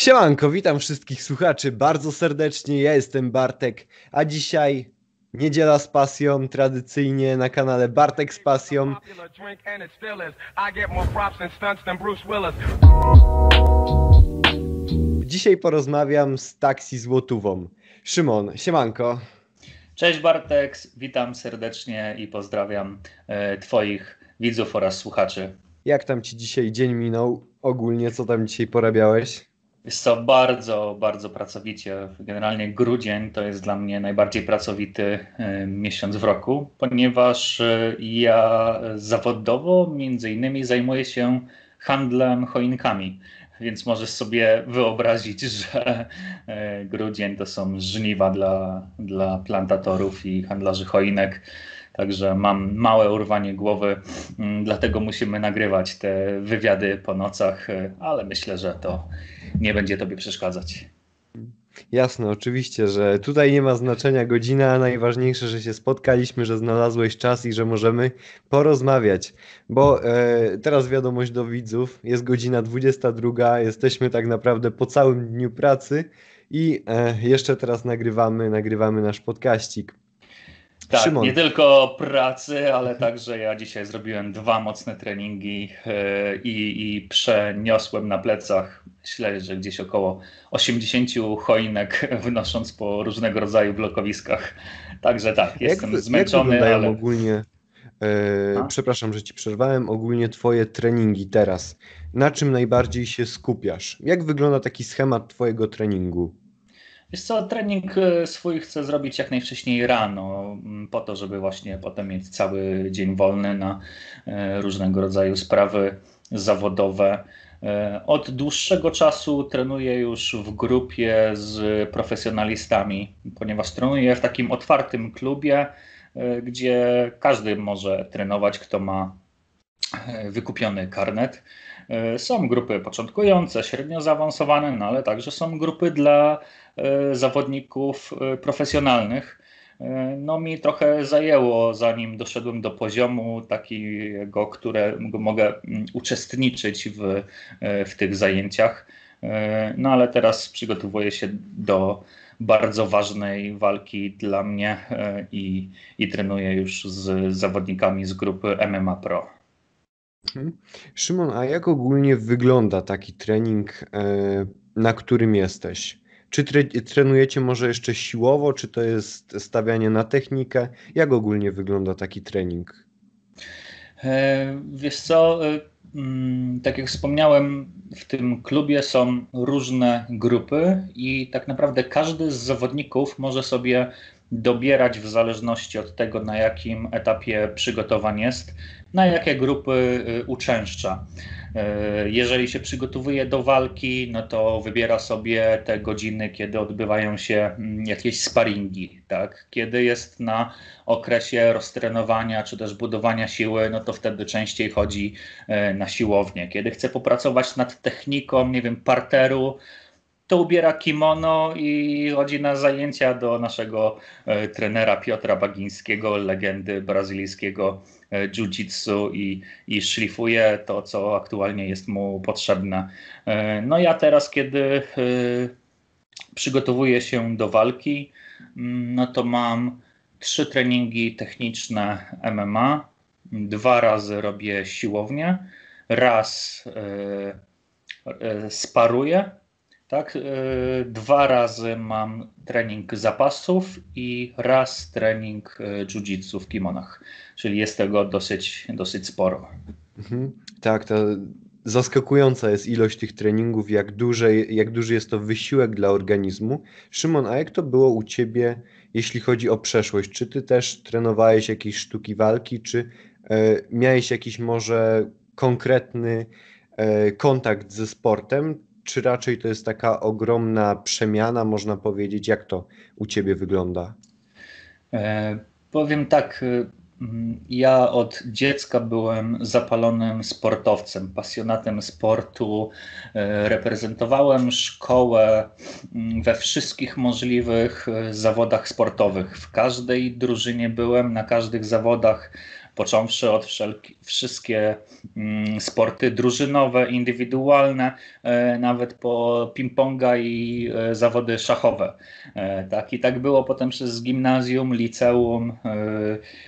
Siemanko, witam wszystkich słuchaczy bardzo serdecznie. Ja jestem Bartek, a dzisiaj niedziela z pasją, tradycyjnie na kanale Bartek z pasją. Dzisiaj porozmawiam z taksi złotówą. Szymon, siemanko. Cześć Bartek, witam serdecznie i pozdrawiam e, Twoich widzów oraz słuchaczy. Jak tam Ci dzisiaj dzień minął? Ogólnie, co tam dzisiaj porabiałeś? Jest to bardzo, bardzo pracowicie. Generalnie grudzień to jest dla mnie najbardziej pracowity e, miesiąc w roku, ponieważ e, ja zawodowo między innymi zajmuję się handlem choinkami. Więc możesz sobie wyobrazić, że e, grudzień to są żniwa dla, dla plantatorów i handlarzy choinek. Także mam małe urwanie głowy, mm, dlatego musimy nagrywać te wywiady po nocach, ale myślę, że to nie będzie tobie przeszkadzać. Jasne, oczywiście, że tutaj nie ma znaczenia godzina, najważniejsze, że się spotkaliśmy, że znalazłeś czas i że możemy porozmawiać. Bo e, teraz wiadomość do widzów, jest godzina 22, jesteśmy tak naprawdę po całym dniu pracy i e, jeszcze teraz nagrywamy, nagrywamy nasz podkaścik. Tak, Szymon. nie tylko pracy, ale także ja dzisiaj zrobiłem dwa mocne treningi e, i, i przeniosłem na plecach, myślę, że gdzieś około 80 choinek, wynosząc po różnego rodzaju blokowiskach. Także tak, jestem jak, zmęczony. Jak ale ogólnie, e, przepraszam, że ci przerwałem, ogólnie twoje treningi teraz. Na czym najbardziej się skupiasz? Jak wygląda taki schemat twojego treningu? Wiesz co, trening e, swój chcę zrobić jak najwcześniej rano, po to, żeby właśnie potem mieć cały dzień wolny na e, różnego rodzaju sprawy zawodowe. E, od dłuższego czasu trenuję już w grupie z profesjonalistami, ponieważ trenuję w takim otwartym klubie, gdzie każdy może trenować, kto ma wykupiony karnet. Są grupy początkujące, średnio zaawansowane, no ale także są grupy dla E, zawodników e, profesjonalnych. E, no mi trochę zajęło, zanim doszedłem do poziomu takiego, którego mogę mm, uczestniczyć w, w tych zajęciach. No ale teraz przygotowuję się do bardzo ważnej walki dla mnie i, i trenuję już z zawodnikami z grupy MMA Pro. Mhm. Szymon, a jak ogólnie wygląda taki trening, na którym jesteś? Czy tre trenujecie może jeszcze siłowo, czy to jest stawianie na technikę? Jak ogólnie wygląda taki trening? E, wiesz co, e, mm, tak jak wspomniałem, w tym klubie są różne grupy i tak naprawdę każdy z zawodników może sobie dobierać w zależności od tego, na jakim etapie przygotowań jest, na jakie grupy y, uczęszcza. Y, jeżeli się przygotowuje do walki, no to wybiera sobie te godziny, kiedy odbywają się mm, jakieś sparingi, tak? Kiedy jest na okresie roztrenowania czy też budowania siły, no to wtedy częściej chodzi y, na siłownię. Kiedy chce popracować nad techniką, nie wiem, parteru, to ubiera kimono i chodzi na zajęcia do naszego e, trenera Piotra Bagińskiego, legendy brazylijskiego e, jiu-jitsu i, i szlifuje to, co aktualnie jest mu potrzebne. E, no ja teraz, kiedy przygotowuję się do walki, mm, no to mam trzy treningi techniczne MMA, dwa razy robię siłownię, raz sparuję tak, e, dwa razy mam trening zapasów i raz trening e, jiu-jitsu w kimonach, czyli jest tego dosyć, dosyć sporo. Mhm. Tak, to zaskakująca jest ilość tych treningów, jak, duże, jak duży jest to wysiłek dla organizmu. Szymon, a jak to było u Ciebie, jeśli chodzi o przeszłość? Czy Ty też trenowałeś jakieś sztuki walki, czy e, miałeś jakiś może konkretny kontakt ze sportem, czy raczej to jest taka ogromna przemiana, można powiedzieć? Jak to u Ciebie wygląda? E, powiem tak, y, mm, ja od dziecka byłem zapalonym sportowcem, pasjonatem sportu. E, reprezentowałem szkołę mm, we wszystkich możliwych e, zawodach sportowych. W każdej drużynie byłem, na każdych zawodach począwszy od wszelki, wszystkie mm, sporty drużynowe, indywidualne, e, nawet po ping-ponga i e, zawody szachowe. Tak, I tak było potem przez gimnazjum, liceum.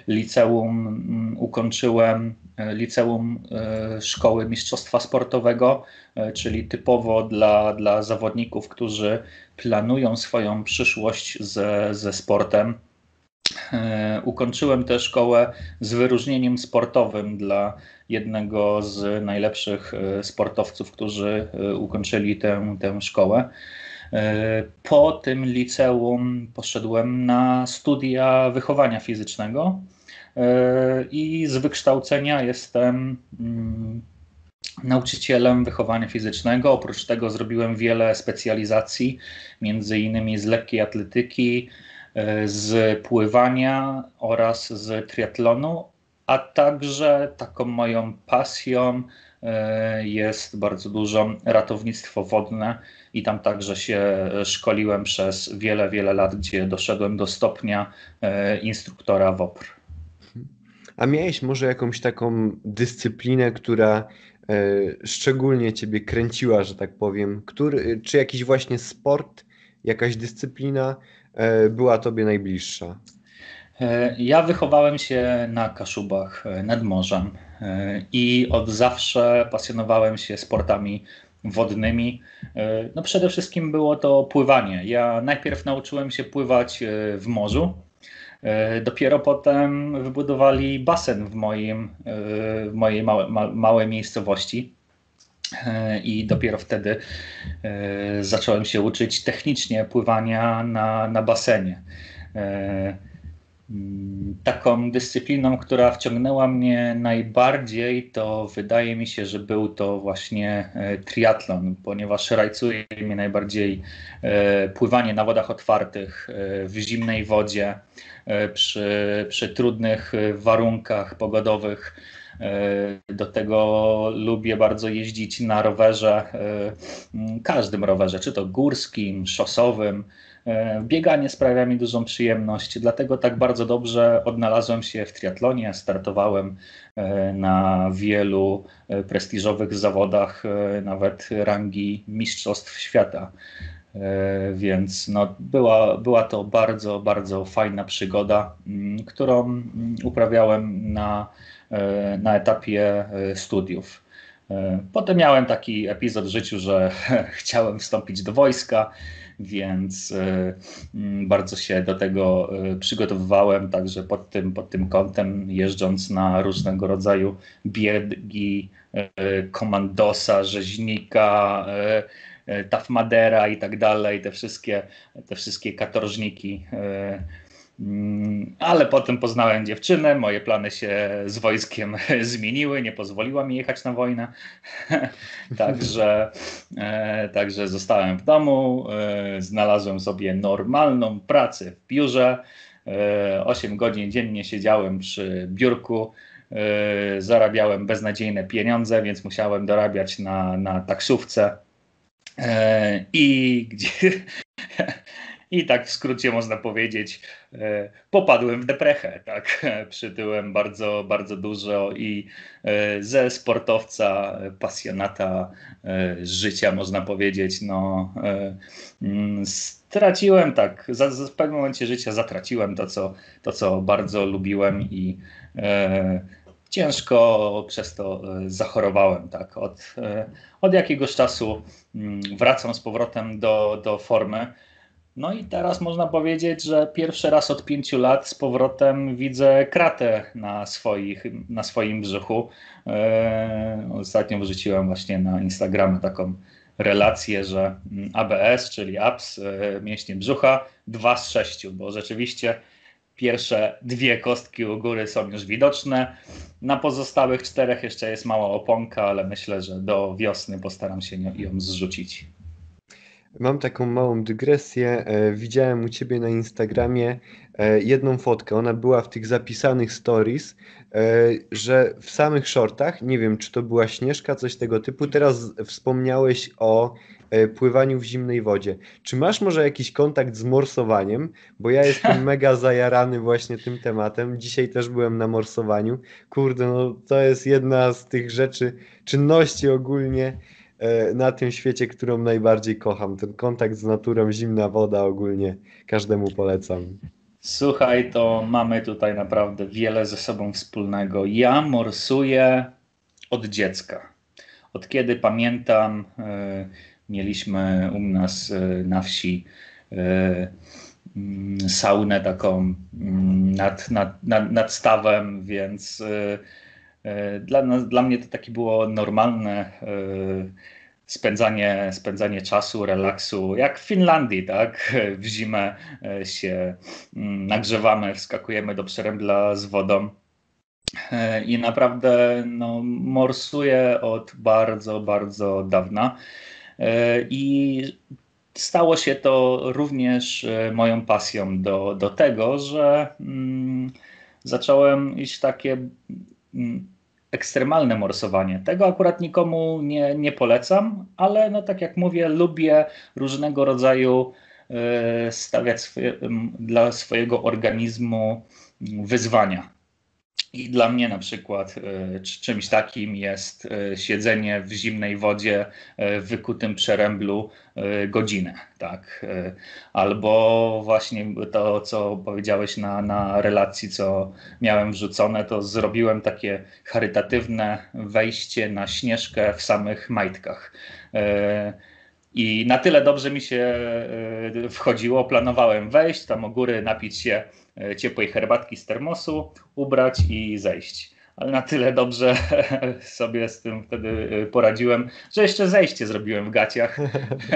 Liceum mm, ukończyłem liceum szkoły mistrzostwa sportowego, czyli typowo dla, dla zawodników, którzy planują swoją przyszłość ze, ze sportem. E, ukończyłem tę szkołę z wyróżnieniem sportowym dla jednego z najlepszych e, sportowców, którzy e, ukończyli tę, tę szkołę. Po tym liceum poszedłem na studia wychowania fizycznego i z wykształcenia jestem mm, nauczycielem wychowania fizycznego. Oprócz tego zrobiłem wiele specjalizacji, między innymi z lekkiej atletyki, z pływania oraz z triatlonu, a także taką moją pasją e, jest bardzo dużo ratownictwo wodne i tam także się szkoliłem przez wiele, wiele lat, gdzie doszedłem do stopnia e, instruktora WOPR. A miałeś może jakąś taką dyscyplinę, która E, szczególnie Ciebie kręciła, że tak powiem? Który, czy jakiś właśnie sport, jakaś dyscyplina e, była Tobie najbliższa? E, ja wychowałem się na Kaszubach nad morzem i od zawsze pasjonowałem się sportami wodnymi. No przede wszystkim było to pływanie. Ja najpierw nauczyłem się pływać w morzu, E, dopiero potem wybudowali basen w, moim, e, w mojej małe, ma, małej miejscowości. E, I dopiero wtedy zacząłem się uczyć technicznie pływania na, na basenie. Mm, taką dyscypliną, która wciągnęła mnie najbardziej, to wydaje mi się, że był to właśnie triatlon, ponieważ rajcuje mnie najbardziej pływanie na wodach otwartych, w zimnej wodzie. E, przy, przy trudnych e, warunkach pogodowych. E, do tego lubię bardzo jeździć na rowerze, każdym rowerze, czy to górskim, szosowym. Bieganie sprawia mi dużą przyjemność, dlatego tak bardzo dobrze odnalazłem się w triatlonie. Startowałem na wielu prestiżowych zawodach, nawet rangi Mistrzostw Świata. E, więc no, była, była to bardzo, bardzo fajna przygoda, mm, którą mm, uprawiałem na, e, na etapie e, studiów. Potem miałem taki epizod w życiu, że chciałem wstąpić do wojska, więc mm, bardzo się do tego przygotowywałem, także pod tym, pod tym kątem, jeżdżąc na różnego rodzaju biegi, komandosa, rzeźnika, Taf Madera i tak dalej, te wszystkie, te wszystkie katorżniki. E, mm, ale potem poznałem dziewczynę, moje plany się z wojskiem zmieniły, nie pozwoliła mi jechać na wojnę. także, e, także zostałem w domu, znalazłem sobie normalną pracę w biurze. 8 godzin dziennie siedziałem przy biurku, zarabiałem beznadziejne pieniądze, więc musiałem dorabiać na, na taksówce E, I gdzie. I tak w skrócie można powiedzieć, e, popadłem w deprechę, tak. Przytyłem bardzo, bardzo dużo i e, ze sportowca, pasjonata życia, można powiedzieć, no, mm, straciłem tak, za, w pewnym momencie życia zatraciłem to, co, to, co bardzo lubiłem i ciężko przez to e, zachorowałem. Tak. Od, e, od jakiegoś czasu mm, wracam z powrotem do, do formy. No i teraz można powiedzieć, że pierwszy raz od pięciu lat z powrotem widzę kratę na, swoich, na swoim brzuchu. E, ostatnio wrzuciłem właśnie na Instagram taką relację, że mm, ABS, czyli abs, mięśnie brzucha, 2 z 6, bo rzeczywiście Pierwsze dwie kostki u góry są już widoczne. Na pozostałych czterech jeszcze jest mała oponka, ale myślę, że do wiosny postaram się ją zrzucić. Mam taką małą dygresję. E, widziałem u ciebie na Instagramie e, jedną fotkę. Ona była w tych zapisanych stories, e, że w samych shortach, nie wiem czy to była śnieżka, coś tego typu. Teraz wspomniałeś o pływaniu w zimnej wodzie. Czy masz może jakiś kontakt z morsowaniem? Bo ja jestem mega zajarany właśnie tym tematem. Dzisiaj też byłem na morsowaniu. Kurde, no to jest jedna z tych rzeczy, czynności ogólnie e, na tym świecie, którą najbardziej kocham. Ten kontakt z naturą, zimna woda ogólnie każdemu polecam. Słuchaj, to mamy tutaj naprawdę wiele ze sobą wspólnego. Ja morsuję od dziecka. Od kiedy pamiętam, e, mieliśmy u nas e, na wsi e, mm, saunę taką mm, nad, nad, nad, nad stawem, więc dla, nas, dla mnie to takie było normalne spędzanie, spędzanie czasu, relaksu, jak w Finlandii, tak? W zimę e, się mm, nagrzewamy, wskakujemy do przerębla z wodą. E, I naprawdę no, morsuję od bardzo, bardzo dawna. E, I stało się to również moją pasją do, do tego, że mm, zacząłem iść takie mm, ekstremalne morsowanie. Tego akurat nikomu nie, nie polecam, ale no tak jak mówię, lubię różnego rodzaju e, stawiać swoje, dla swojego organizmu wyzwania. I dla mnie na przykład e, czymś takim jest e, siedzenie w zimnej wodzie e, w wykutym przeręblu godzinę, tak? Albo właśnie to, co powiedziałeś na, na relacji, co miałem wrzucone, to zrobiłem takie charytatywne wejście na śnieżkę w samych majtkach. I na tyle dobrze mi się wchodziło, planowałem wejść tam o góry, napić się ciepłej herbatki z termosu, ubrać i zejść. Ale na tyle dobrze sobie z tym wtedy e, poradziłem, że jeszcze zejście zrobiłem w gaciach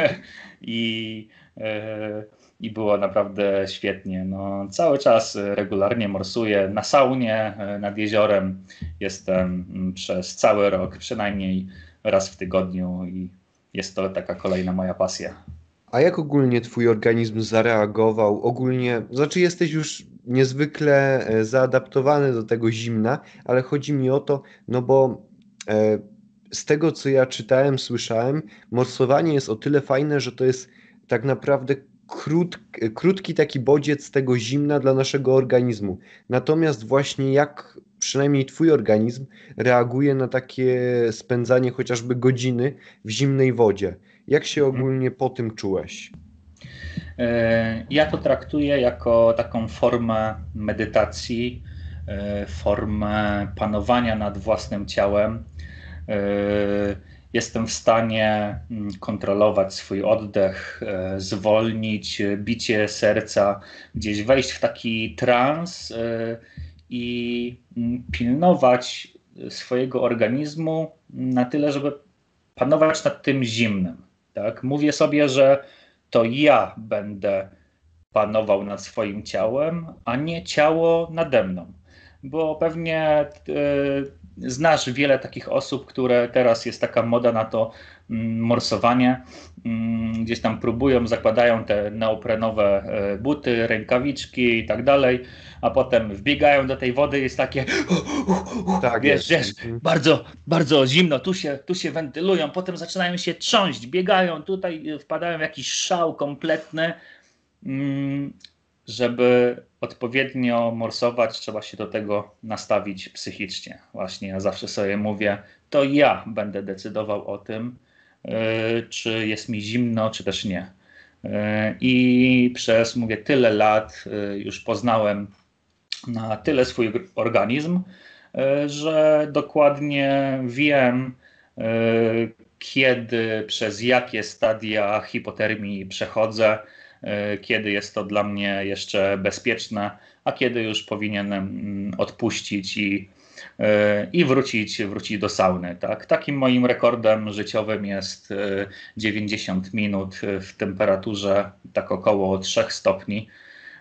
i, e, i było naprawdę świetnie. No, cały czas regularnie morsuję na saunie nad jeziorem. Jestem mm, przez cały rok, przynajmniej raz w tygodniu i jest to taka kolejna moja pasja. A jak ogólnie twój organizm zareagował? Ogólnie, znaczy jesteś już niezwykle e, zaadaptowany do tego zimna, ale chodzi mi o to, no bo e, z tego co ja czytałem, słyszałem, morsowanie jest o tyle fajne, że to jest tak naprawdę krót, krótki taki bodziec tego zimna dla naszego organizmu. Natomiast właśnie jak przynajmniej twój organizm reaguje na takie spędzanie chociażby godziny w zimnej wodzie. Jak się mhm. ogólnie po tym czułeś? E, ja to traktuję jako taką formę medytacji, e, formę panowania nad własnym ciałem. E, jestem w stanie mm, kontrolować swój oddech, zwolnić bicie serca, gdzieś wejść w taki trans i mm, pilnować swojego organizmu na tyle, żeby panować nad tym zimnym. Tak? Mówię sobie, że to ja będę panował nad swoim ciałem, a nie ciało nade mną. Bo pewnie y, znasz wiele takich osób, które teraz jest taka moda na to morsowanie. Mm, gdzieś tam próbują, zakładają te neoprenowe e, buty, rękawiczki i tak dalej, a potem wbiegają do tej wody, jest takie tak wiesz, wiesz, mhm. bardzo, bardzo zimno, tu się, tu się wentylują, potem zaczynają się trząść, biegają, tutaj wpadają w jakiś szał kompletny. Mm, żeby odpowiednio morsować, trzeba się do tego nastawić psychicznie. Właśnie ja zawsze sobie mówię, to ja będę decydował o tym, czy jest mi zimno, czy też nie. E, I przez, mówię, tyle lat e, już poznałem na tyle swój organizm, że dokładnie wiem, kiedy, przez jakie stadia hipotermii przechodzę, kiedy jest to dla mnie jeszcze bezpieczne, a kiedy już powinienem mm, odpuścić i i wrócić, wrócić do sauny. Tak? Takim moim rekordem życiowym jest 90 e, minut w temperaturze tak około 3 stopni,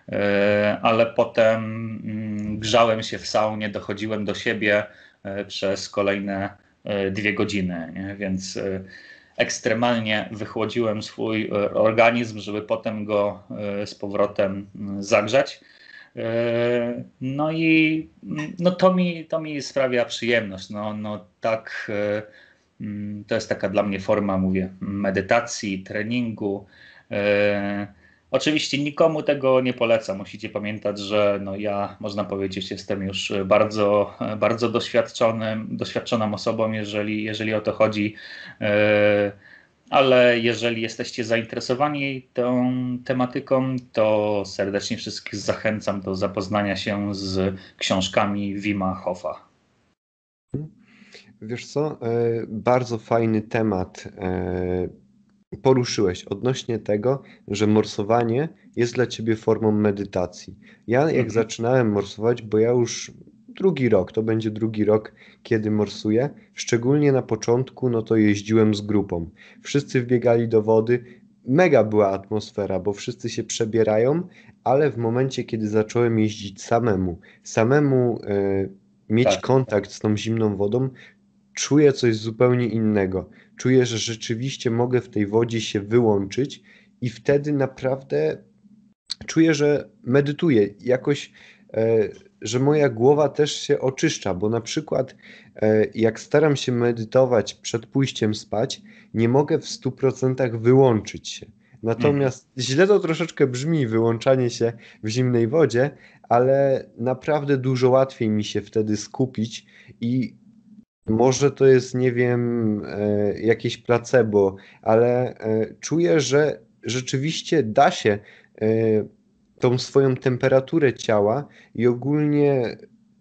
e, ale potem mm, grzałem się w saunie, dochodziłem do siebie e, przez kolejne dwie godziny, nie? więc ekstremalnie wychłodziłem swój organizm, żeby potem go z powrotem mm, zagrzać. E, no i no to, mi, to mi sprawia przyjemność. No, no tak, e, Mm, to jest taka dla mnie forma, mówię, medytacji, treningu. E, oczywiście nikomu tego nie polecam. Musicie pamiętać, że no ja, można powiedzieć, jestem już bardzo, bardzo doświadczonym, doświadczoną osobą, jeżeli, jeżeli o to chodzi. Ale jeżeli jesteście zainteresowani tą tematyką, to serdecznie wszystkich zachęcam do zapoznania się z książkami Wima Hofa. Wiesz co, e, bardzo fajny temat e, poruszyłeś odnośnie tego, że morsowanie jest dla ciebie formą medytacji. Ja jak mhm. zaczynałem morsować, bo ja już drugi rok, to będzie drugi rok, kiedy morsuję, szczególnie na początku, no to jeździłem z grupą. Wszyscy wbiegali do wody, mega była atmosfera, bo wszyscy się przebierają, ale w momencie, kiedy zacząłem jeździć samemu, samemu e, mieć tak. kontakt z tą zimną wodą, czuję coś zupełnie innego. Czuję, że rzeczywiście mogę w tej wodzie się wyłączyć i wtedy naprawdę czuję, że medytuję. Jakoś, e, że moja głowa też się oczyszcza, bo na przykład e, jak staram się medytować przed pójściem spać, nie mogę w 100% wyłączyć się. Natomiast mhm. źle to troszeczkę brzmi, wyłączanie się w zimnej wodzie, ale naprawdę dużo łatwiej mi się wtedy skupić i może to jest, nie wiem, e, jakieś placebo, ale e, czuję, że rzeczywiście da się tą swoją temperaturę ciała i ogólnie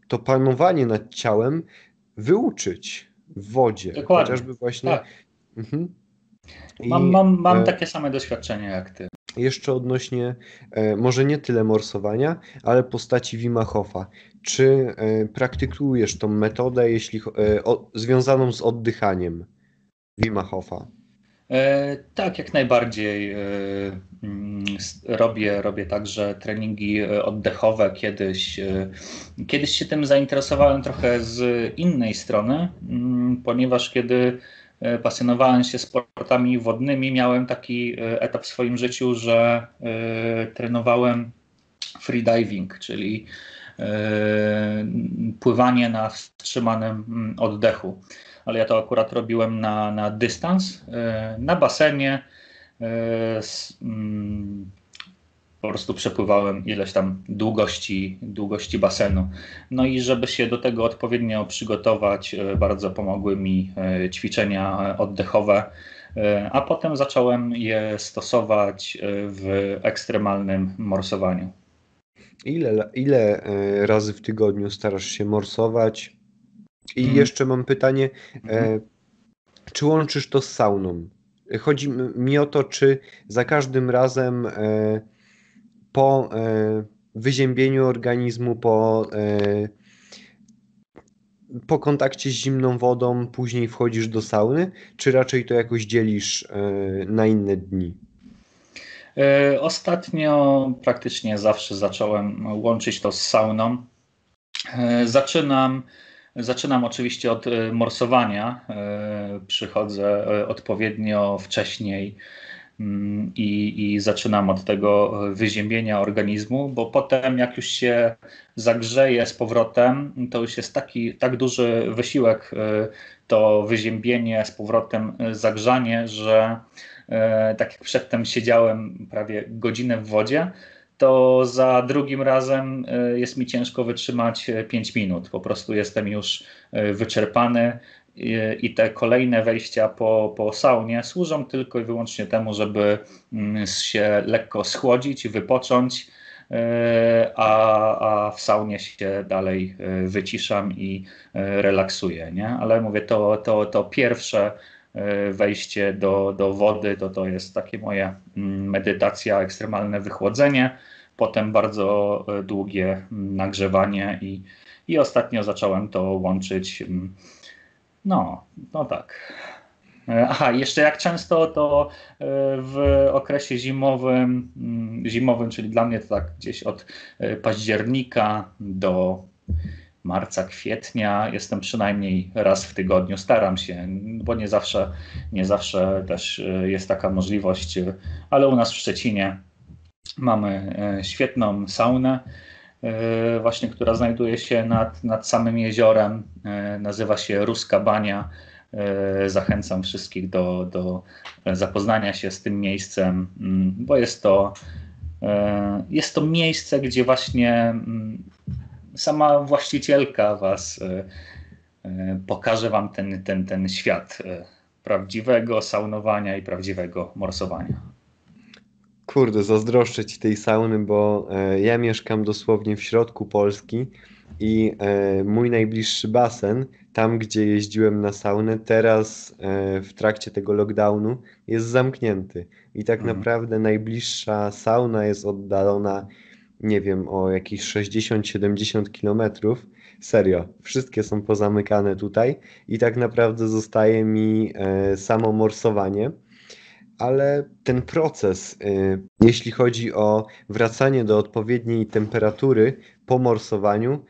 to panowanie nad ciałem wyuczyć w wodzie. Dokładnie. Chociażby właśnie. Tak. Mhm. Mam, mam, mam takie same doświadczenia jak ty jeszcze odnośnie e, może nie tyle morsowania, ale postaci Wima Hofa. Czy e, praktykujesz tą metodę jeśli, e, o, związaną z oddychaniem Wima Hofa? E, tak, jak najbardziej. E, mm, robię, robię także treningi oddechowe. Kiedyś, kiedyś się tym zainteresowałem trochę z innej strony, mm, ponieważ kiedy E, pasjonowałem się sportami wodnymi. Miałem taki e, etap w swoim życiu, że e, trenowałem freediving, czyli pływanie na wstrzymanym mm, oddechu. Ale ja to akurat robiłem na, na dystans, na basenie. Mm, po prostu przepływałem ileś tam długości, długości basenu. No i żeby się do tego odpowiednio przygotować, e, bardzo pomogły mi e, ćwiczenia oddechowe, e, a potem zacząłem je stosować w ekstremalnym morsowaniu. Ile, ile razy w tygodniu starasz się morsować? I hmm. jeszcze mam pytanie, hmm. czy łączysz to z sauną? Chodzi mi o to, czy za każdym razem po e, wyziębieniu organizmu, po, e, po kontakcie z zimną wodą, później wchodzisz do sauny, czy raczej to jakoś dzielisz e, na inne dni? Ostatnio praktycznie zawsze zacząłem łączyć to z sauną. Zaczynam, zaczynam oczywiście od morsowania. Przychodzę odpowiednio wcześniej Mm, i, i zaczynam od tego wyziębienia organizmu, bo potem jak już się zagrzeje z powrotem, to już jest taki tak duży wysiłek to wyziębienie z powrotem zagrzanie, że tak jak przedtem siedziałem prawie godzinę w wodzie, to za drugim razem jest mi ciężko wytrzymać 5 minut. Po prostu jestem już wyczerpany, i te kolejne wejścia po, po saunie służą tylko i wyłącznie temu, żeby mm, się lekko schłodzić, wypocząć, e, a, a w saunie się dalej e, wyciszam i e, relaksuję. Nie? Ale mówię, to, to, to pierwsze wejście do, do wody to, to jest takie moje mm, medytacja, ekstremalne wychłodzenie, potem bardzo długie mm, nagrzewanie i, i ostatnio zacząłem to łączyć no, no tak. E, aha, jeszcze jak często to e, w okresie zimowym, mm, zimowym, czyli dla mnie to tak gdzieś od e, października do marca, kwietnia jestem przynajmniej raz w tygodniu. Staram się, bo nie zawsze, nie zawsze też jest taka możliwość, ale u nas w Szczecinie mamy świetną saunę E, właśnie, która znajduje się nad, nad samym jeziorem. E, nazywa się Ruska Bania. zachęcam wszystkich do, do zapoznania się z tym miejscem, mm, bo jest to, jest to miejsce, gdzie właśnie mm, sama właścicielka Was pokaże Wam ten, ten, ten świat prawdziwego saunowania i prawdziwego morsowania. Kurde, zazdroszczę ci tej sauny, bo e, ja mieszkam dosłownie w środku Polski i e, mój najbliższy basen, tam gdzie jeździłem na saunę, teraz e, w trakcie tego lockdownu jest zamknięty. I tak mhm. naprawdę najbliższa sauna jest oddalona, nie wiem, o jakieś 60-70 kilometrów. Serio, wszystkie są pozamykane tutaj i tak naprawdę zostaje mi e, samo morsowanie ale ten proces, y, jeśli chodzi o wracanie do odpowiedniej temperatury po morsowaniu,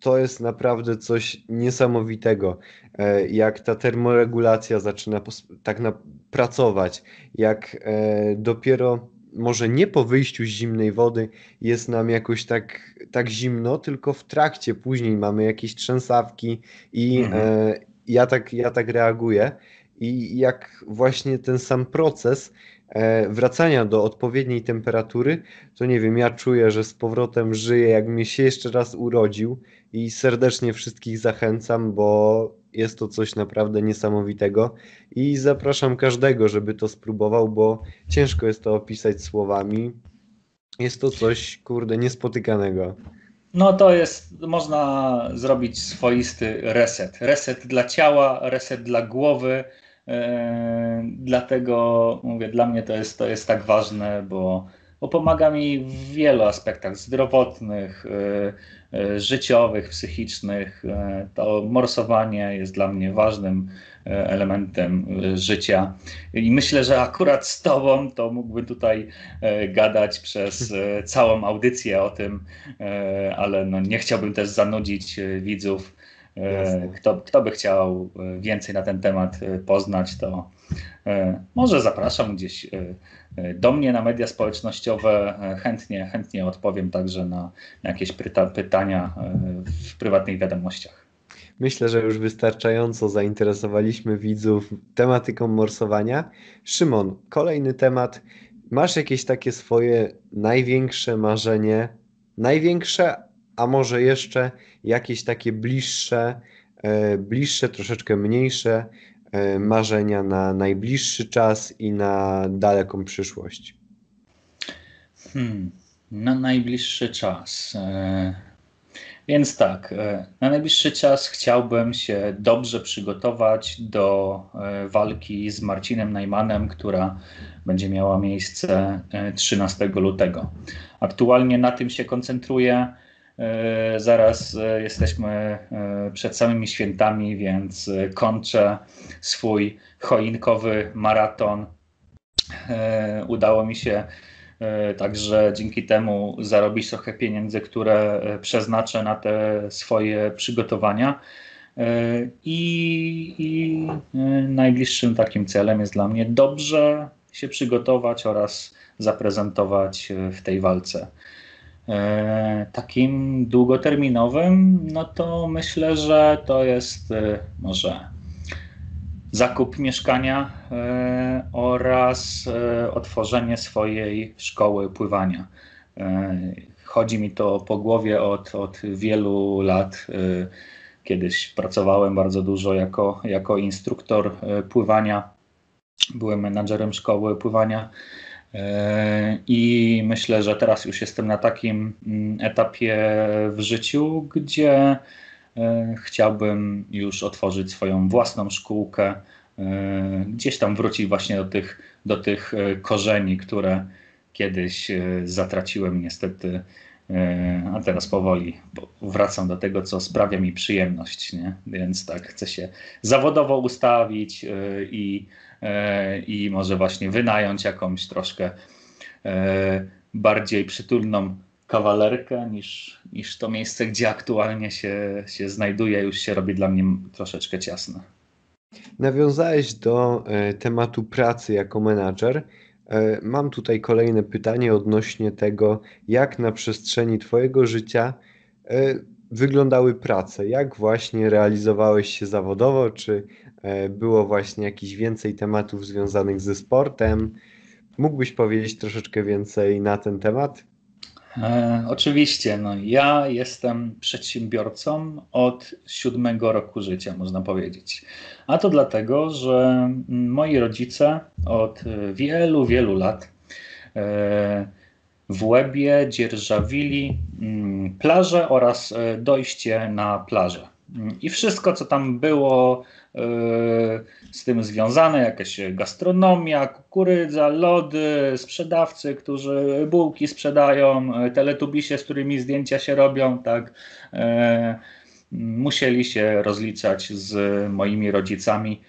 to jest naprawdę coś niesamowitego. E, jak ta termoregulacja zaczyna tak na, pracować, jak e, dopiero może nie po wyjściu z zimnej wody jest nam jakoś tak, tak zimno, tylko w trakcie później mamy jakieś trzęsawki i mhm. E, ja, tak, ja tak reaguję i jak właśnie ten sam proces e, wracania do odpowiedniej temperatury, to nie wiem, ja czuję, że z powrotem żyję, jakbym się jeszcze raz urodził i serdecznie wszystkich zachęcam, bo jest to coś naprawdę niesamowitego i zapraszam każdego, żeby to spróbował, bo ciężko jest to opisać słowami. Jest to coś, kurde, niespotykanego. No to jest, można zrobić swoisty reset. Reset dla ciała, reset dla głowy, E, dlatego mówię, dla mnie to jest, to jest tak ważne, bo, bo pomaga mi w wielu aspektach zdrowotnych, e, życiowych, psychicznych. To morsowanie jest dla mnie ważnym elementem życia. I myślę, że akurat z Tobą to mógłbym tutaj gadać przez całą audycję o tym, ale no nie chciałbym też zanudzić widzów E, kto, kto by chciał e, więcej na ten temat e, poznać, to może zapraszam gdzieś do mnie na media społecznościowe. Chętnie, chętnie odpowiem także na jakieś pyta pytania w prywatnych wiadomościach. Myślę, że już wystarczająco zainteresowaliśmy widzów tematyką morsowania. Szymon, kolejny temat. Masz jakieś takie swoje największe marzenie, największe, a może jeszcze jakieś takie bliższe, e, bliższe, troszeczkę mniejsze e, marzenia na najbliższy czas i na daleką przyszłość? Hmm, na najbliższy czas. E, więc tak, na najbliższy czas chciałbym się dobrze przygotować do walki z Marcinem Najmanem, która będzie miała miejsce 13 lutego. Aktualnie na tym się koncentruję. E, zaraz e, jesteśmy e, przed samymi świętami, więc kończę swój choinkowy maraton. Udało mi się także dzięki temu zarobić trochę pieniędzy, które przeznaczę na te swoje przygotowania. I, I, najbliższym takim celem jest dla mnie dobrze się przygotować oraz zaprezentować w tej walce. E, takim długoterminowym, no to myślę, że to jest e, może zakup mieszkania e, oraz otworzenie swojej szkoły pływania. Chodzi mi to po głowie od, od wielu lat. Kiedyś pracowałem bardzo dużo jako, jako instruktor pływania. Byłem menadżerem szkoły pływania I myślę, że teraz już jestem na takim mm, etapie w życiu, gdzie e, chciałbym już otworzyć swoją własną szkółkę, e, gdzieś tam wrócić właśnie do tych, do tych korzeni, które kiedyś zatraciłem niestety, a teraz powoli wracam do tego, co sprawia mi przyjemność. Nie? Więc tak, chcę się zawodowo ustawić i E, i może właśnie wynająć jakąś troszkę e, bardziej przytulną kawalerkę niż, niż to miejsce, gdzie aktualnie się, się znajduję, już się robi dla mnie troszeczkę ciasne. Nawiązałeś do e, tematu pracy jako menadżer. Mam tutaj kolejne pytanie odnośnie tego, jak na przestrzeni Twojego życia wyglądały prace? Jak właśnie realizowałeś się zawodowo? Czy e, było właśnie jakiś więcej tematów związanych ze sportem? Mógłbyś powiedzieć troszeczkę więcej na ten temat? E, oczywiście, no ja jestem przedsiębiorcą od siódmego roku życia, można powiedzieć. A to dlatego, że moi rodzice od wielu, wielu lat e, w Łebie dzierżawili mm, plażę oraz e, dojście na plażę. I wszystko, co tam było e, z tym związane, jakaś gastronomia, kukurydza, lody, sprzedawcy, którzy bułki sprzedają, e, teletubisie, z którymi zdjęcia się robią, tak, musieli się rozliczać z moimi rodzicami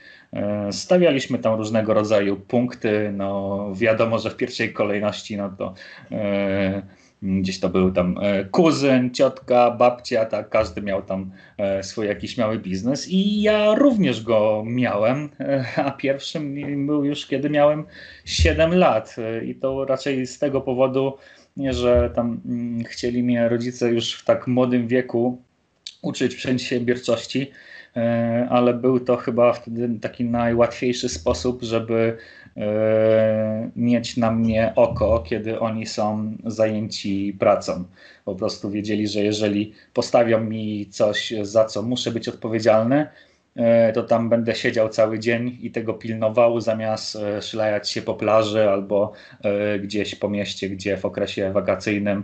stawialiśmy tam różnego rodzaju punkty. No, wiadomo, że w pierwszej kolejności no to e, gdzieś to był tam e, kuzyn, ciotka, babcia, tak, każdy miał tam e, swój jakiś mały biznes i ja również go miałem, e, a pierwszym był już kiedy miałem 7 lat i to raczej z tego powodu, że tam mm, chcieli mnie rodzice już w tak młodym wieku uczyć przedsiębiorczości, E, ale był to chyba wtedy taki najłatwiejszy sposób, żeby e, mieć na mnie oko, kiedy oni są zajęci pracą. Po prostu wiedzieli, że jeżeli postawią mi coś, za co muszę być odpowiedzialny, e, to tam będę siedział cały dzień i tego pilnował, zamiast szlajać się po plaży albo gdzieś po mieście, gdzie w okresie wakacyjnym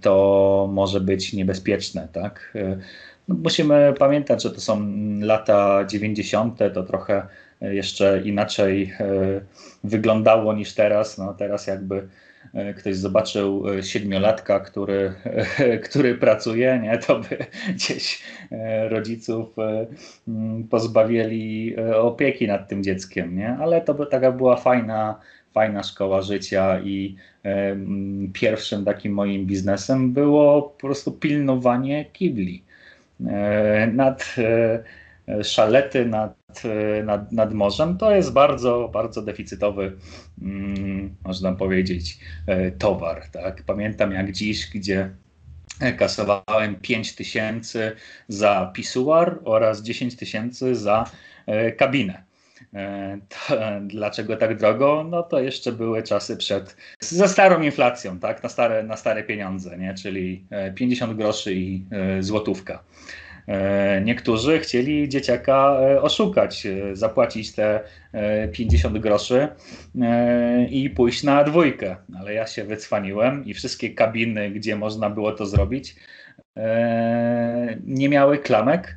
to może być niebezpieczne. Tak? Musimy pamiętać, że to są lata 90., to trochę jeszcze inaczej e, wyglądało niż teraz. No teraz jakby e, ktoś zobaczył e, siedmiolatka, który, który pracuje, nie, to by gdzieś rodziców pozbawili opieki nad tym dzieckiem, nie? ale to by taka była fajna, fajna szkoła życia i pierwszym takim moim biznesem było po prostu pilnowanie kibli. E, nad e, szalety nad, e, nad, nad morzem, to jest bardzo, bardzo deficytowy, mm, można powiedzieć, towar. Tak? Pamiętam jak dziś, gdzie kasowałem 5 tysięcy za pisuar oraz 10 tysięcy za kabinę. To, dlaczego tak drogo? No to jeszcze były czasy przed, ze starą inflacją, tak? na, stare, na stare pieniądze, nie? czyli 50 groszy i złotówka. E, niektórzy chcieli dzieciaka e, oszukać, e, zapłacić te 50 groszy i pójść na dwójkę. Ale ja się wycwaniłem i wszystkie kabiny, gdzie można było to zrobić, nie miały klamek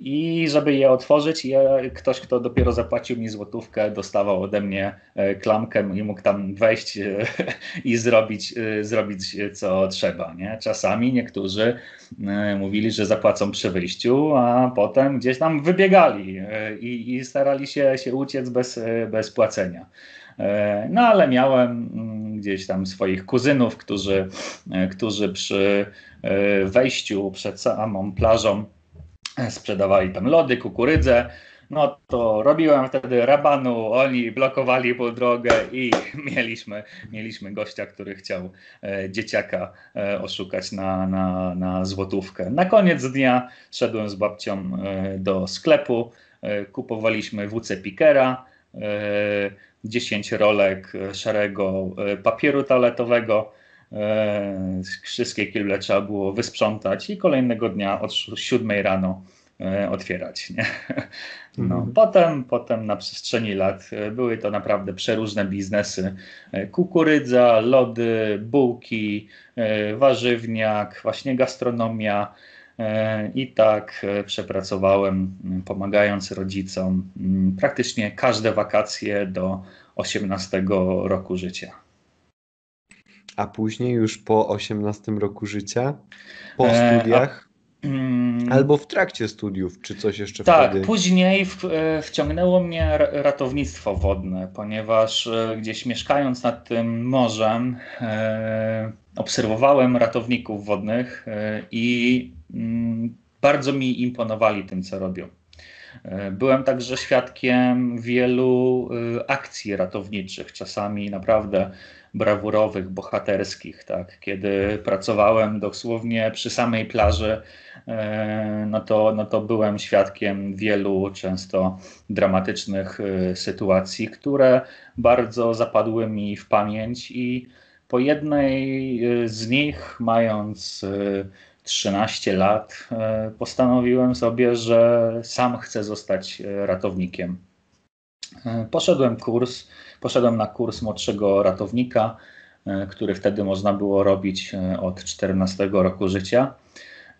i żeby je otworzyć, ja, ktoś, kto dopiero zapłacił mi złotówkę, dostawał ode mnie e, klamkę i mógł tam wejść e, i zrobić, e, zrobić co trzeba. Nie? Czasami niektórzy mówili, że zapłacą przy wyjściu, a potem gdzieś tam wybiegali i, i starali się, się uciec bez, bez płacenia. No ale miałem mm, gdzieś tam swoich kuzynów, którzy, którzy przy wejściu przed samą plażą sprzedawali tam lody, kukurydzę, no to robiłem wtedy rabanu, oni blokowali po drogę i mieliśmy, mieliśmy gościa, który chciał e, dzieciaka e, oszukać na, na, na złotówkę. Na koniec dnia szedłem z babcią e, do sklepu, e, kupowaliśmy WC Pikera, e, 10 rolek szarego e, papieru toaletowego, E, wszystkie kible trzeba było wysprzątać i kolejnego dnia od 7 rano e, otwierać. Nie? No, mhm. potem, potem na przestrzeni lat e, były to naprawdę przeróżne biznesy. Kukurydza, lody, bułki, warzywniak, właśnie gastronomia. I tak przepracowałem, pomagając rodzicom praktycznie każde wakacje do 18 roku życia a później już po 18 roku życia, po e, studiach, mm, albo w trakcie studiów, czy coś jeszcze tak, wtedy? Tak, później w, e, wciągnęło mnie ratownictwo wodne, ponieważ e, gdzieś mieszkając nad tym morzem, e, obserwowałem ratowników wodnych e, i mm, bardzo mi imponowali tym, co robią. Byłem także świadkiem wielu akcji ratowniczych, czasami naprawdę brawurowych, bohaterskich, tak? Kiedy pracowałem dosłownie przy samej plaży, e, no to, no to byłem świadkiem wielu często dramatycznych e, sytuacji, które bardzo zapadły mi w pamięć i po jednej e, z nich, mając 13 lat, postanowiłem sobie, że sam chcę zostać ratownikiem. Poszedłem kurs Poszedłem na kurs młodszego ratownika, e, który wtedy można było robić e, od 14 roku życia.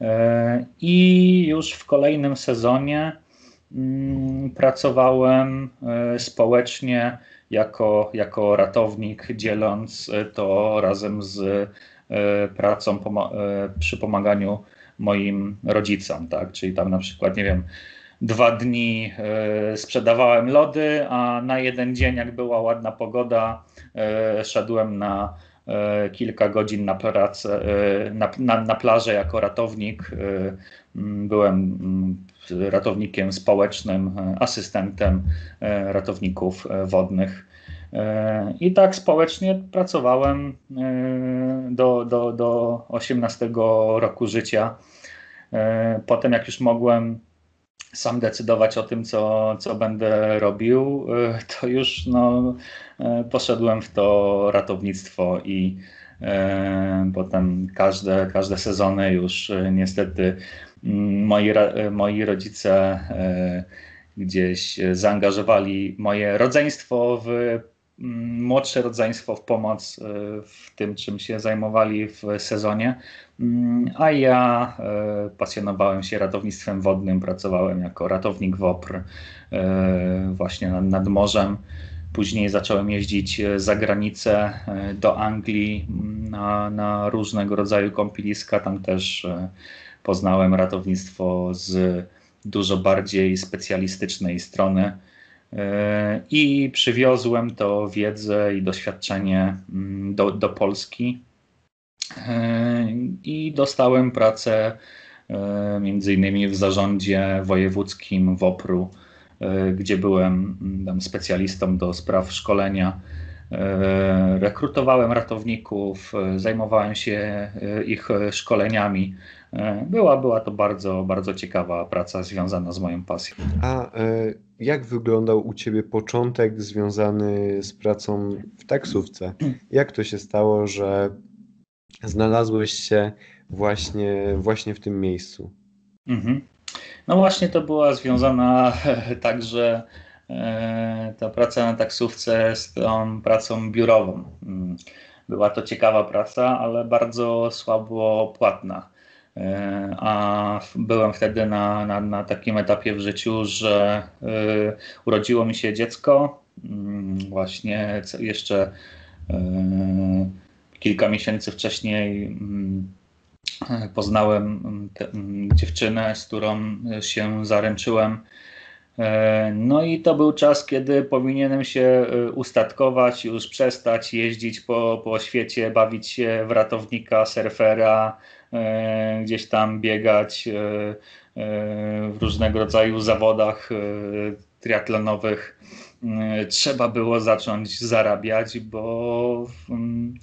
E, I już w kolejnym sezonie mm, pracowałem społecznie jako, jako ratownik, dzieląc to razem z pracą przy pomaganiu moim rodzicom, tak? Czyli tam na przykład, nie wiem, dwa dni e, sprzedawałem lody, a na jeden dzień, jak była ładna pogoda, e, szedłem na e, kilka godzin na, pracę, na, na, na plażę jako ratownik. Byłem ratownikiem społecznym, asystentem ratowników wodnych. I tak społecznie pracowałem do, do, do 18 roku życia. Potem, jak już mogłem sam decydować o tym, co, co będę robił, e, to już no, e, poszedłem w to ratownictwo i e, potem każde, każde sezony już niestety mm, moi, moi rodzice gdzieś zaangażowali moje rodzeństwo w młodsze rodzeństwo w pomoc y, w tym, czym się zajmowali w sezonie, mm, a ja y, pasjonowałem się ratownictwem wodnym, pracowałem jako ratownik WOPR y, właśnie nad, morzem. Później zacząłem jeździć za granicę do Anglii mm, na, na różnego rodzaju kąpieliska. Tam też poznałem ratownictwo z dużo bardziej specjalistycznej strony. E, I przywiozłem to wiedzę i doświadczenie mm, do, do Polski e, i dostałem pracę e, między innymi w zarządzie wojewódzkim WOPR-u, gdzie byłem mm, specjalistą do spraw szkolenia. Rekrutowałem ratowników, zajmowałem się ich szkoleniami. Była, była to bardzo, bardzo ciekawa praca związana z moją pasją. A jak wyglądał u Ciebie początek związany z pracą w taksówce? Jak to się stało, że znalazłeś się właśnie, właśnie w tym miejscu? Mhm. No właśnie to była związana także e, ta praca na taksówce z tą pracą biurową. Mm. Była to ciekawa praca, ale bardzo słabo płatna. E, a byłem wtedy na, na, na takim etapie w życiu, że e, urodziło mi się dziecko. Mm, właśnie jeszcze e, kilka miesięcy wcześniej mm, poznałem mm, dziewczynę, z którą się zaręczyłem. No i to był czas, kiedy powinienem się ustatkować, już przestać jeździć po, po świecie, bawić się w ratownika, surfera, gdzieś tam biegać e, e, w różnego rodzaju zawodach triatlonowych. Trzeba było zacząć zarabiać, bo mm,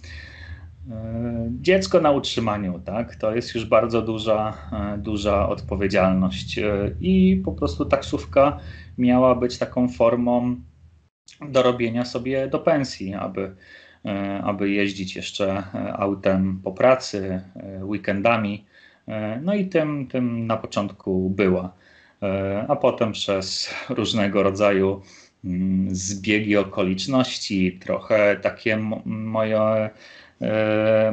dziecko na utrzymaniu, tak? To jest już bardzo duża, duża odpowiedzialność. I po prostu taksówka miała być taką formą dorobienia sobie do pensji, aby E, aby jeździć jeszcze e, autem po pracy, e, weekendami. No i tym, tym na początku była. A potem przez różnego rodzaju mm, zbiegi okoliczności, trochę takie moje,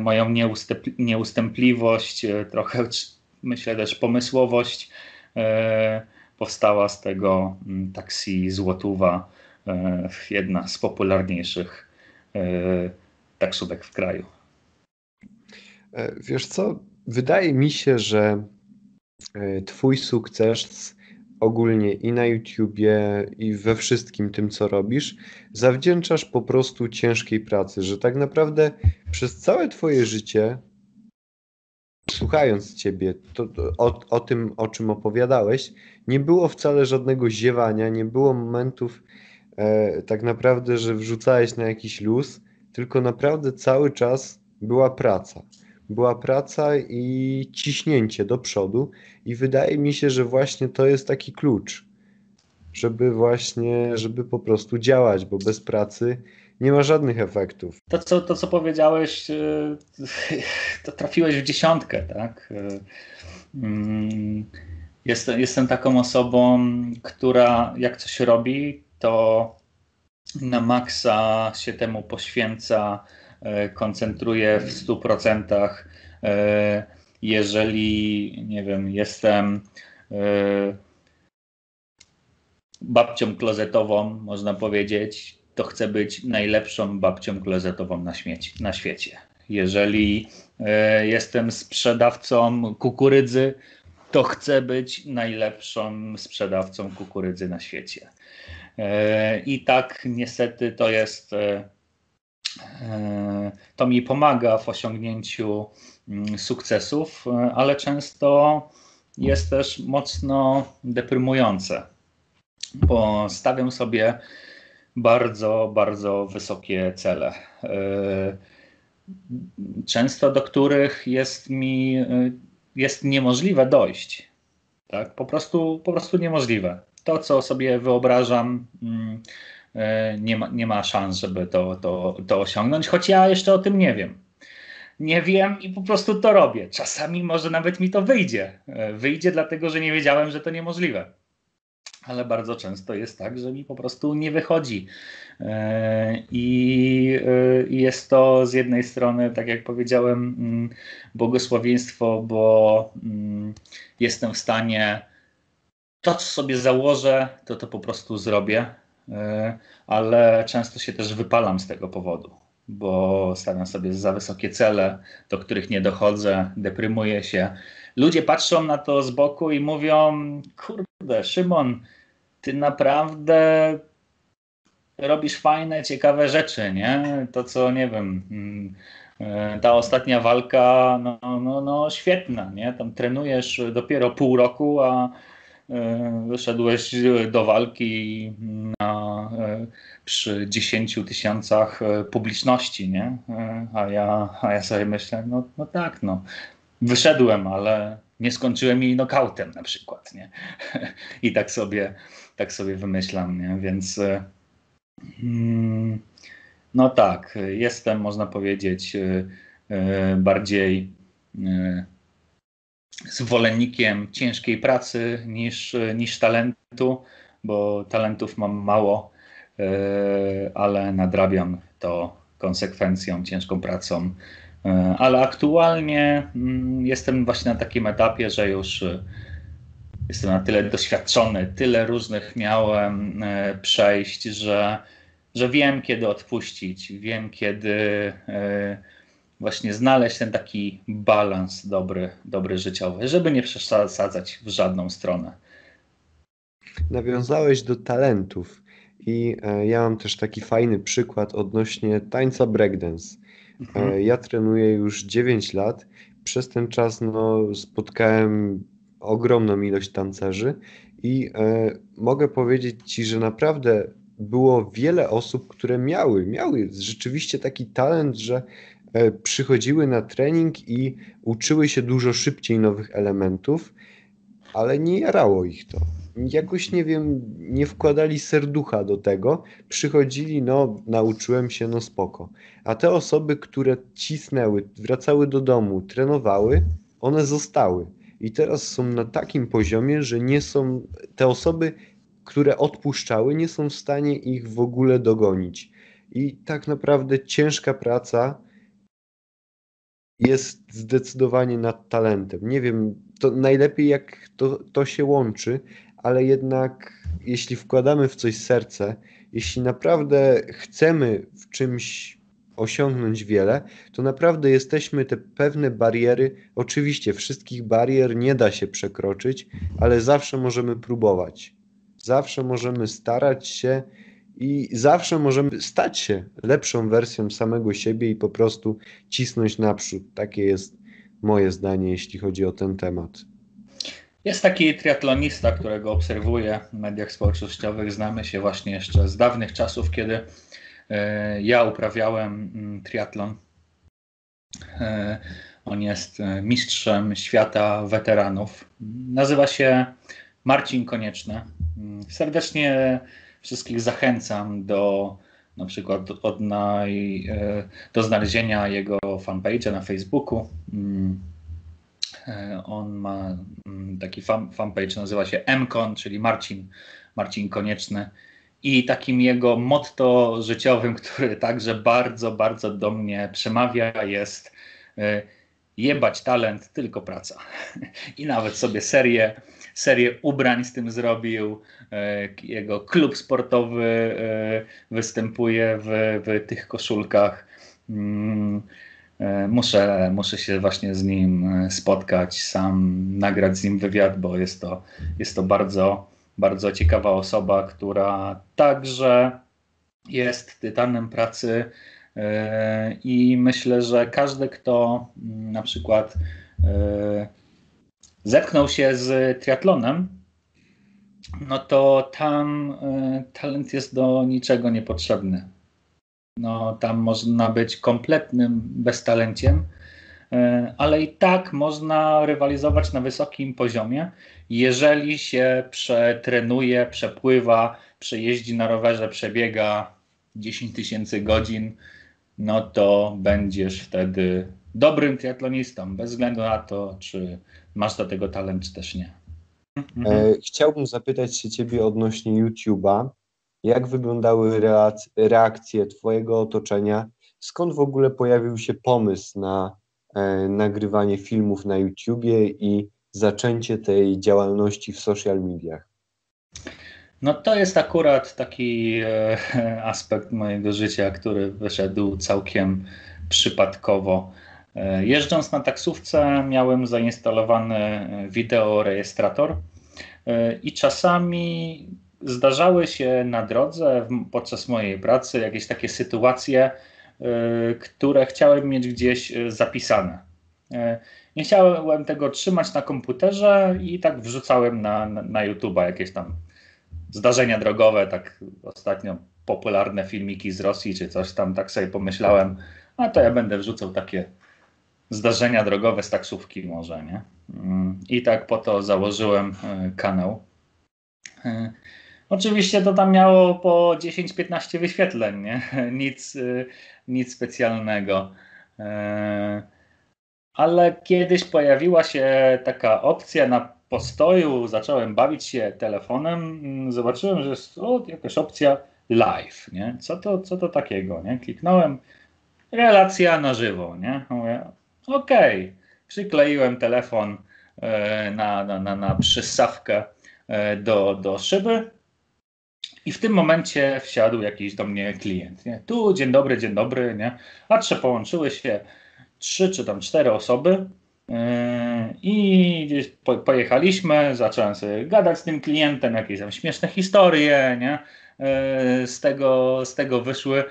moją nieustępliwość, trochę myślę też pomysłowość powstała z tego mm, taksi Złotuwa, jedna z popularniejszych E, taksówek w kraju. E, wiesz co, wydaje mi się, że e, Twój sukces ogólnie i na YouTubie, i we wszystkim tym, co robisz, zawdzięczasz po prostu ciężkiej pracy, że tak naprawdę przez całe Twoje życie słuchając Ciebie, to, to, o, o tym, o czym opowiadałeś, nie było wcale żadnego ziewania, nie było momentów e, tak naprawdę, że wrzucałeś na jakiś luz, tylko naprawdę cały czas była praca. Była praca i ciśnięcie do przodu, i wydaje mi się, że właśnie to jest taki klucz, żeby właśnie, żeby po prostu działać, bo bez pracy nie ma żadnych efektów. To, co, to, co powiedziałeś, y, to trafiłeś w dziesiątkę, tak? Y, mm, jestem, jestem taką osobą, która jak coś robi, to na maksa się temu poświęca, y, koncentruje w 100%. Jeżeli, nie wiem, jestem babcią klozetową, można powiedzieć, to chcę być najlepszą babcią klozetową na, śmieci, na świecie. Jeżeli e, jestem sprzedawcą kukurydzy, to chcę być najlepszą sprzedawcą kukurydzy na świecie. E, I tak niestety to jest, e, to mi pomaga w osiągnięciu mm, sukcesów, ale często jest też mocno deprymujące, bo stawiam sobie bardzo, bardzo wysokie cele. E, często do których jest mi e, jest niemożliwe dojść. Tak? Po, prostu, po prostu niemożliwe. To, co sobie wyobrażam, mm, e, nie ma, nie ma szans, żeby to, to, to osiągnąć, choć ja jeszcze o tym nie wiem. Nie wiem i po prostu to robię. Czasami może nawet mi to wyjdzie. Wyjdzie dlatego, że nie wiedziałem, że to niemożliwe ale bardzo często jest tak, że mi po prostu nie wychodzi. E, I e, jest to z jednej strony, tak jak powiedziałem, mm, błogosławieństwo, bo mm, jestem w stanie to, co sobie założę, to to po prostu zrobię, e, ale często się też wypalam z tego powodu, bo stawiam sobie za wysokie cele, do których nie dochodzę, deprymuję się. Ludzie patrzą na to z boku i mówią: Kurde, Szymon, ty naprawdę robisz fajne, ciekawe rzeczy, nie? To co, nie wiem, mm, e, ta ostatnia walka, no, no, no świetna, nie? Tam trenujesz dopiero pół roku, a wyszedłeś do walki na, e, przy 10 tysiącach publiczności, nie? A ja, a ja sobie myślę, no, no tak, no. Wyszedłem, ale nie skończyłem jej nokautem na przykład, nie? I tak sobie tak sobie wymyślam, nie? więc e, mm, no tak, jestem, można powiedzieć, e, e, bardziej zwolennikiem ciężkiej pracy niż, niż talentu, bo talentów mam mało, ale nadrabiam to konsekwencją, ciężką pracą. Ale aktualnie mm, jestem właśnie na takim etapie, że już jestem na tyle doświadczony, tyle różnych miałem e, przejść, że, że wiem, kiedy odpuścić, wiem, kiedy e, właśnie znaleźć ten taki balans dobry, dobry życiowy, żeby nie przesadzać w żadną stronę. Nawiązałeś do talentów i e, ja mam też taki fajny przykład odnośnie tańca breakdance. Mhm. Ja trenuję już 9 lat. Przez ten czas no, spotkałem ogromną ilość tancerzy i e, mogę powiedzieć Ci, że naprawdę było wiele osób, które miały, miały rzeczywiście taki talent, że e, przychodziły na trening i uczyły się dużo szybciej nowych elementów, ale nie jarało ich to. Jakoś nie wiem, nie wkładali serducha do tego, przychodzili, no, nauczyłem się, no spoko. A te osoby, które cisnęły, wracały do domu, trenowały, one zostały i teraz są na takim poziomie, że nie są te osoby, które odpuszczały, nie są w stanie ich w ogóle dogonić. I tak naprawdę ciężka praca jest zdecydowanie nad talentem. Nie wiem, to najlepiej jak to, to się łączy, ale jednak jeśli wkładamy w coś serce, jeśli naprawdę chcemy w czymś osiągnąć wiele, to naprawdę jesteśmy te pewne bariery. Oczywiście wszystkich barier nie da się przekroczyć, ale zawsze możemy próbować. Zawsze możemy starać się i zawsze możemy stać się lepszą wersją samego siebie i po prostu cisnąć naprzód. Takie jest moje zdanie, jeśli chodzi o ten temat. Jest taki triatlonista, którego obserwuję w mediach społecznościowych. Znamy się właśnie jeszcze z dawnych czasów, kiedy e, ja uprawiałem mm, triatlon. E, on jest e, mistrzem świata weteranów. Nazywa się Marcin Konieczny. Mm, serdecznie wszystkich zachęcam do na przykład od naj, do znalezienia jego fanpage'a na Facebooku. Mm, E, on ma mm, taki fan, fanpage, nazywa się MCON, czyli Marcin, Marcin Konieczny. I takim jego motto życiowym, który także bardzo, bardzo do mnie przemawia, jest e, jebać talent, tylko praca. I nawet sobie serię, serię ubrań z tym zrobił. E, jego klub sportowy występuje w, w tych koszulkach. Mm, E, muszę, muszę się właśnie z nim e, spotkać, sam nagrać z nim wywiad, bo jest to, jest to bardzo, bardzo ciekawa osoba, która także jest tytanem pracy e, i myślę, że każdy, kto mm, na przykład zetknął się z triatlonem, no to tam talent jest do niczego niepotrzebny. No, tam można być kompletnym beztalenciem, e, ale i tak można rywalizować na wysokim poziomie, jeżeli się przetrenuje, przepływa, przejeździ na rowerze, przebiega 10 tysięcy godzin, no to będziesz wtedy dobrym triatlonistą, bez względu na to, czy masz do tego talent, czy też nie. E, chciałbym zapytać się ciebie odnośnie YouTube'a. Jak wyglądały reakcje Twojego otoczenia? Skąd w ogóle pojawił się pomysł na e, nagrywanie filmów na YouTubie i zaczęcie tej działalności w social mediach? No to jest akurat taki e, aspekt mojego życia, który wyszedł całkiem przypadkowo. E, jeżdżąc na taksówce, miałem zainstalowany e, wideorejestrator e, i czasami zdarzały się na drodze podczas mojej pracy jakieś takie sytuacje, które chciałem mieć gdzieś zapisane. Nie chciałem tego trzymać na komputerze i tak wrzucałem na, na, na YouTube'a jakieś tam zdarzenia drogowe, tak ostatnio popularne filmiki z Rosji czy coś tam, tak sobie pomyślałem, a to ja będę wrzucał takie zdarzenia drogowe z taksówki może, nie? Mm, I tak po to założyłem kanał. Oczywiście to tam miało po 10-15 wyświetleń, nie? Nic, y, nic specjalnego. E, ale kiedyś pojawiła się taka opcja na postoju, zacząłem bawić się telefonem, mm, zobaczyłem, że jest o, jakaś opcja live, nie? Co to, co to takiego, nie? Kliknąłem, relacja na żywo, nie? Mówię, okej, okay. przykleiłem telefon e, na, na, na, na e, do, do szyby, i w tym momencie wsiadł jakiś do mnie klient. Nie? Tu dzień dobry, dzień dobry, nie? Patrzę, połączyły się trzy czy tam cztery osoby. Yy, I gdzieś pojechaliśmy, zacząłem sobie gadać z tym klientem, jakieś tam śmieszne historie, nie? Z, tego, z tego wyszły.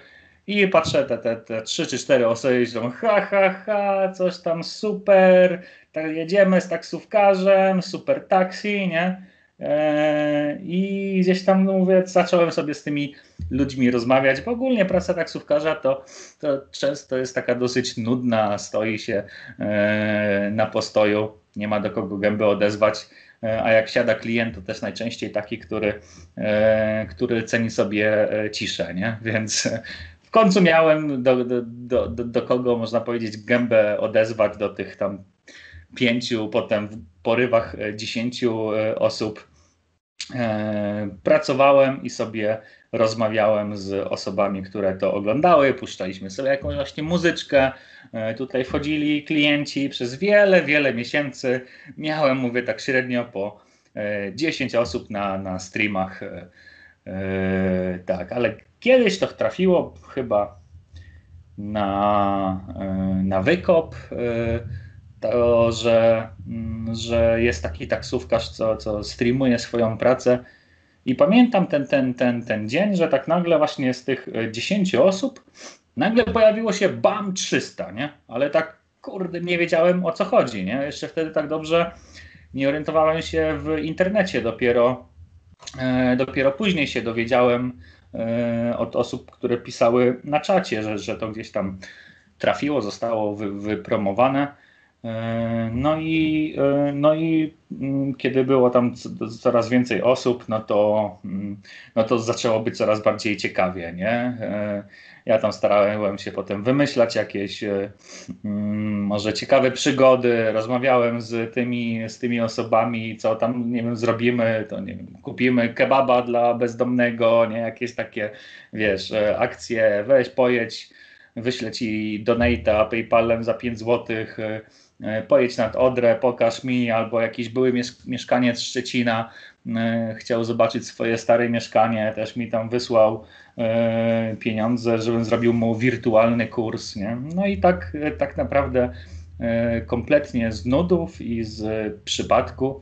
I patrzę, te, te, te trzy czy cztery osoby myślą, ha, ha, ha, coś tam super, tak jedziemy z taksówkarzem, super taksi, nie? E, I gdzieś tam, no mówię, zacząłem sobie z tymi ludźmi rozmawiać, bo ogólnie praca taksówkarza to, to często jest taka dosyć nudna, stoi się e, na postoju, nie ma do kogo gęby odezwać, e, a jak siada klient, to też najczęściej taki, który, który ceni sobie ciszę, nie? Więc w końcu miałem do, do, do, do kogo, można powiedzieć, gębę odezwać do tych tam pięciu, potem w porywach dziesięciu osób E, pracowałem i sobie rozmawiałem z osobami, które to oglądały, puszczaliśmy sobie jakąś właśnie muzyczkę. E, tutaj wchodzili klienci przez wiele, wiele miesięcy. Miałem, mówię tak średnio, po 10 e, osób na, na streamach. Tak, ale kiedyś to trafiło chyba na, na wykop to, że, mm, że jest taki taksówkarz, co, co streamuje swoją pracę. I pamiętam ten, ten, ten, ten dzień, że tak nagle właśnie z tych 10 e, osób nagle pojawiło się BAM 300, nie? Ale tak kurde, nie wiedziałem o co chodzi, nie? Jeszcze wtedy tak dobrze nie orientowałem się w internecie dopiero, e, dopiero później się dowiedziałem e, od osób, które pisały na czacie, że, że to gdzieś tam trafiło, zostało wy, wypromowane. E, no i, e, no i mm, kiedy było tam coraz więcej osób, no to, mm, no to zaczęło być coraz bardziej ciekawie, nie? E, ja tam starałem się potem wymyślać jakieś mm, może ciekawe przygody, rozmawiałem z tymi, z tymi osobami, co tam, nie wiem, zrobimy, to nie wiem, kupimy kebaba dla bezdomnego, nie? Jakieś takie, wiesz, akcje, weź, pojedź, wyślę ci donata PayPalem za 5 złotych, pojedź nad Odrę, pokaż mi, albo jakiś były mieszkaniec Szczecina e, chciał zobaczyć swoje stare mieszkanie, też mi tam wysłał e, pieniądze, żebym zrobił mu wirtualny kurs. Nie? No i tak, tak naprawdę kompletnie z nudów i z przypadku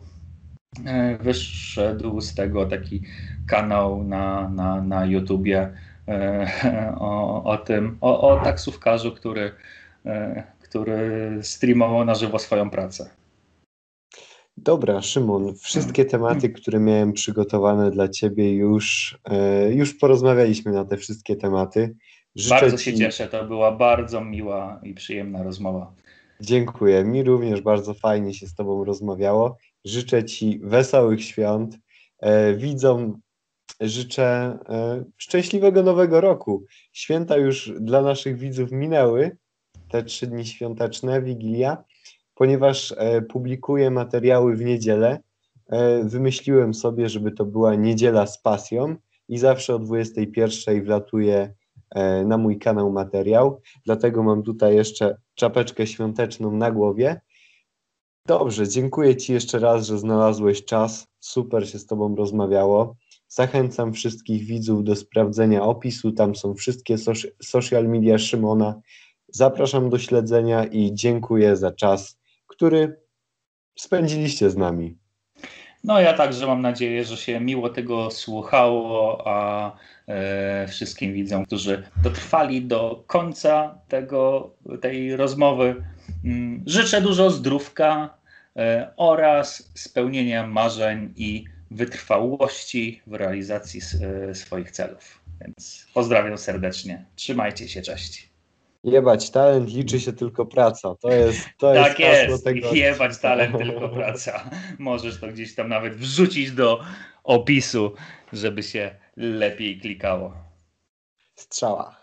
wyszedł z tego taki kanał na, na, na YouTubie o, o tym, o, o taksówkarzu, który który streamował na żywo swoją pracę. Dobra, Szymon, wszystkie tematy, które miałem przygotowane dla Ciebie już, e, już porozmawialiśmy na te wszystkie tematy. Życzę bardzo się cieszę, to była bardzo miła i przyjemna rozmowa. Dziękuję, mi również bardzo fajnie się z Tobą rozmawiało. Życzę Ci wesołych świąt. E, widzom życzę e, szczęśliwego nowego roku. Święta już dla naszych widzów minęły, te trzy dni świąteczne, Wigilia, ponieważ e, publikuję materiały w niedzielę, e, wymyśliłem sobie, żeby to była niedziela z pasją i zawsze o 21 wlatuje na mój kanał materiał, dlatego mam tutaj jeszcze czapeczkę świąteczną na głowie. Dobrze, dziękuję Ci jeszcze raz, że znalazłeś czas. Super się z Tobą rozmawiało. Zachęcam wszystkich widzów do sprawdzenia opisu. Tam są wszystkie social media Szymona. Zapraszam do śledzenia i dziękuję za czas, który spędziliście z nami. No ja także mam nadzieję, że się miło tego słuchało, a e, wszystkim widzom, którzy dotrwali do końca tego, tej rozmowy, mm, życzę dużo zdrówka e, oraz spełnienia marzeń i wytrwałości w realizacji e, swoich celów. Więc pozdrawiam serdecznie. Trzymajcie się, cześć. Jebać talent, liczy się tylko praca. To jest to Tak jest, jest. Tego... jebać talent, tylko praca. Możesz to gdzieś tam nawet wrzucić do opisu, żeby się lepiej klikało. Strzała.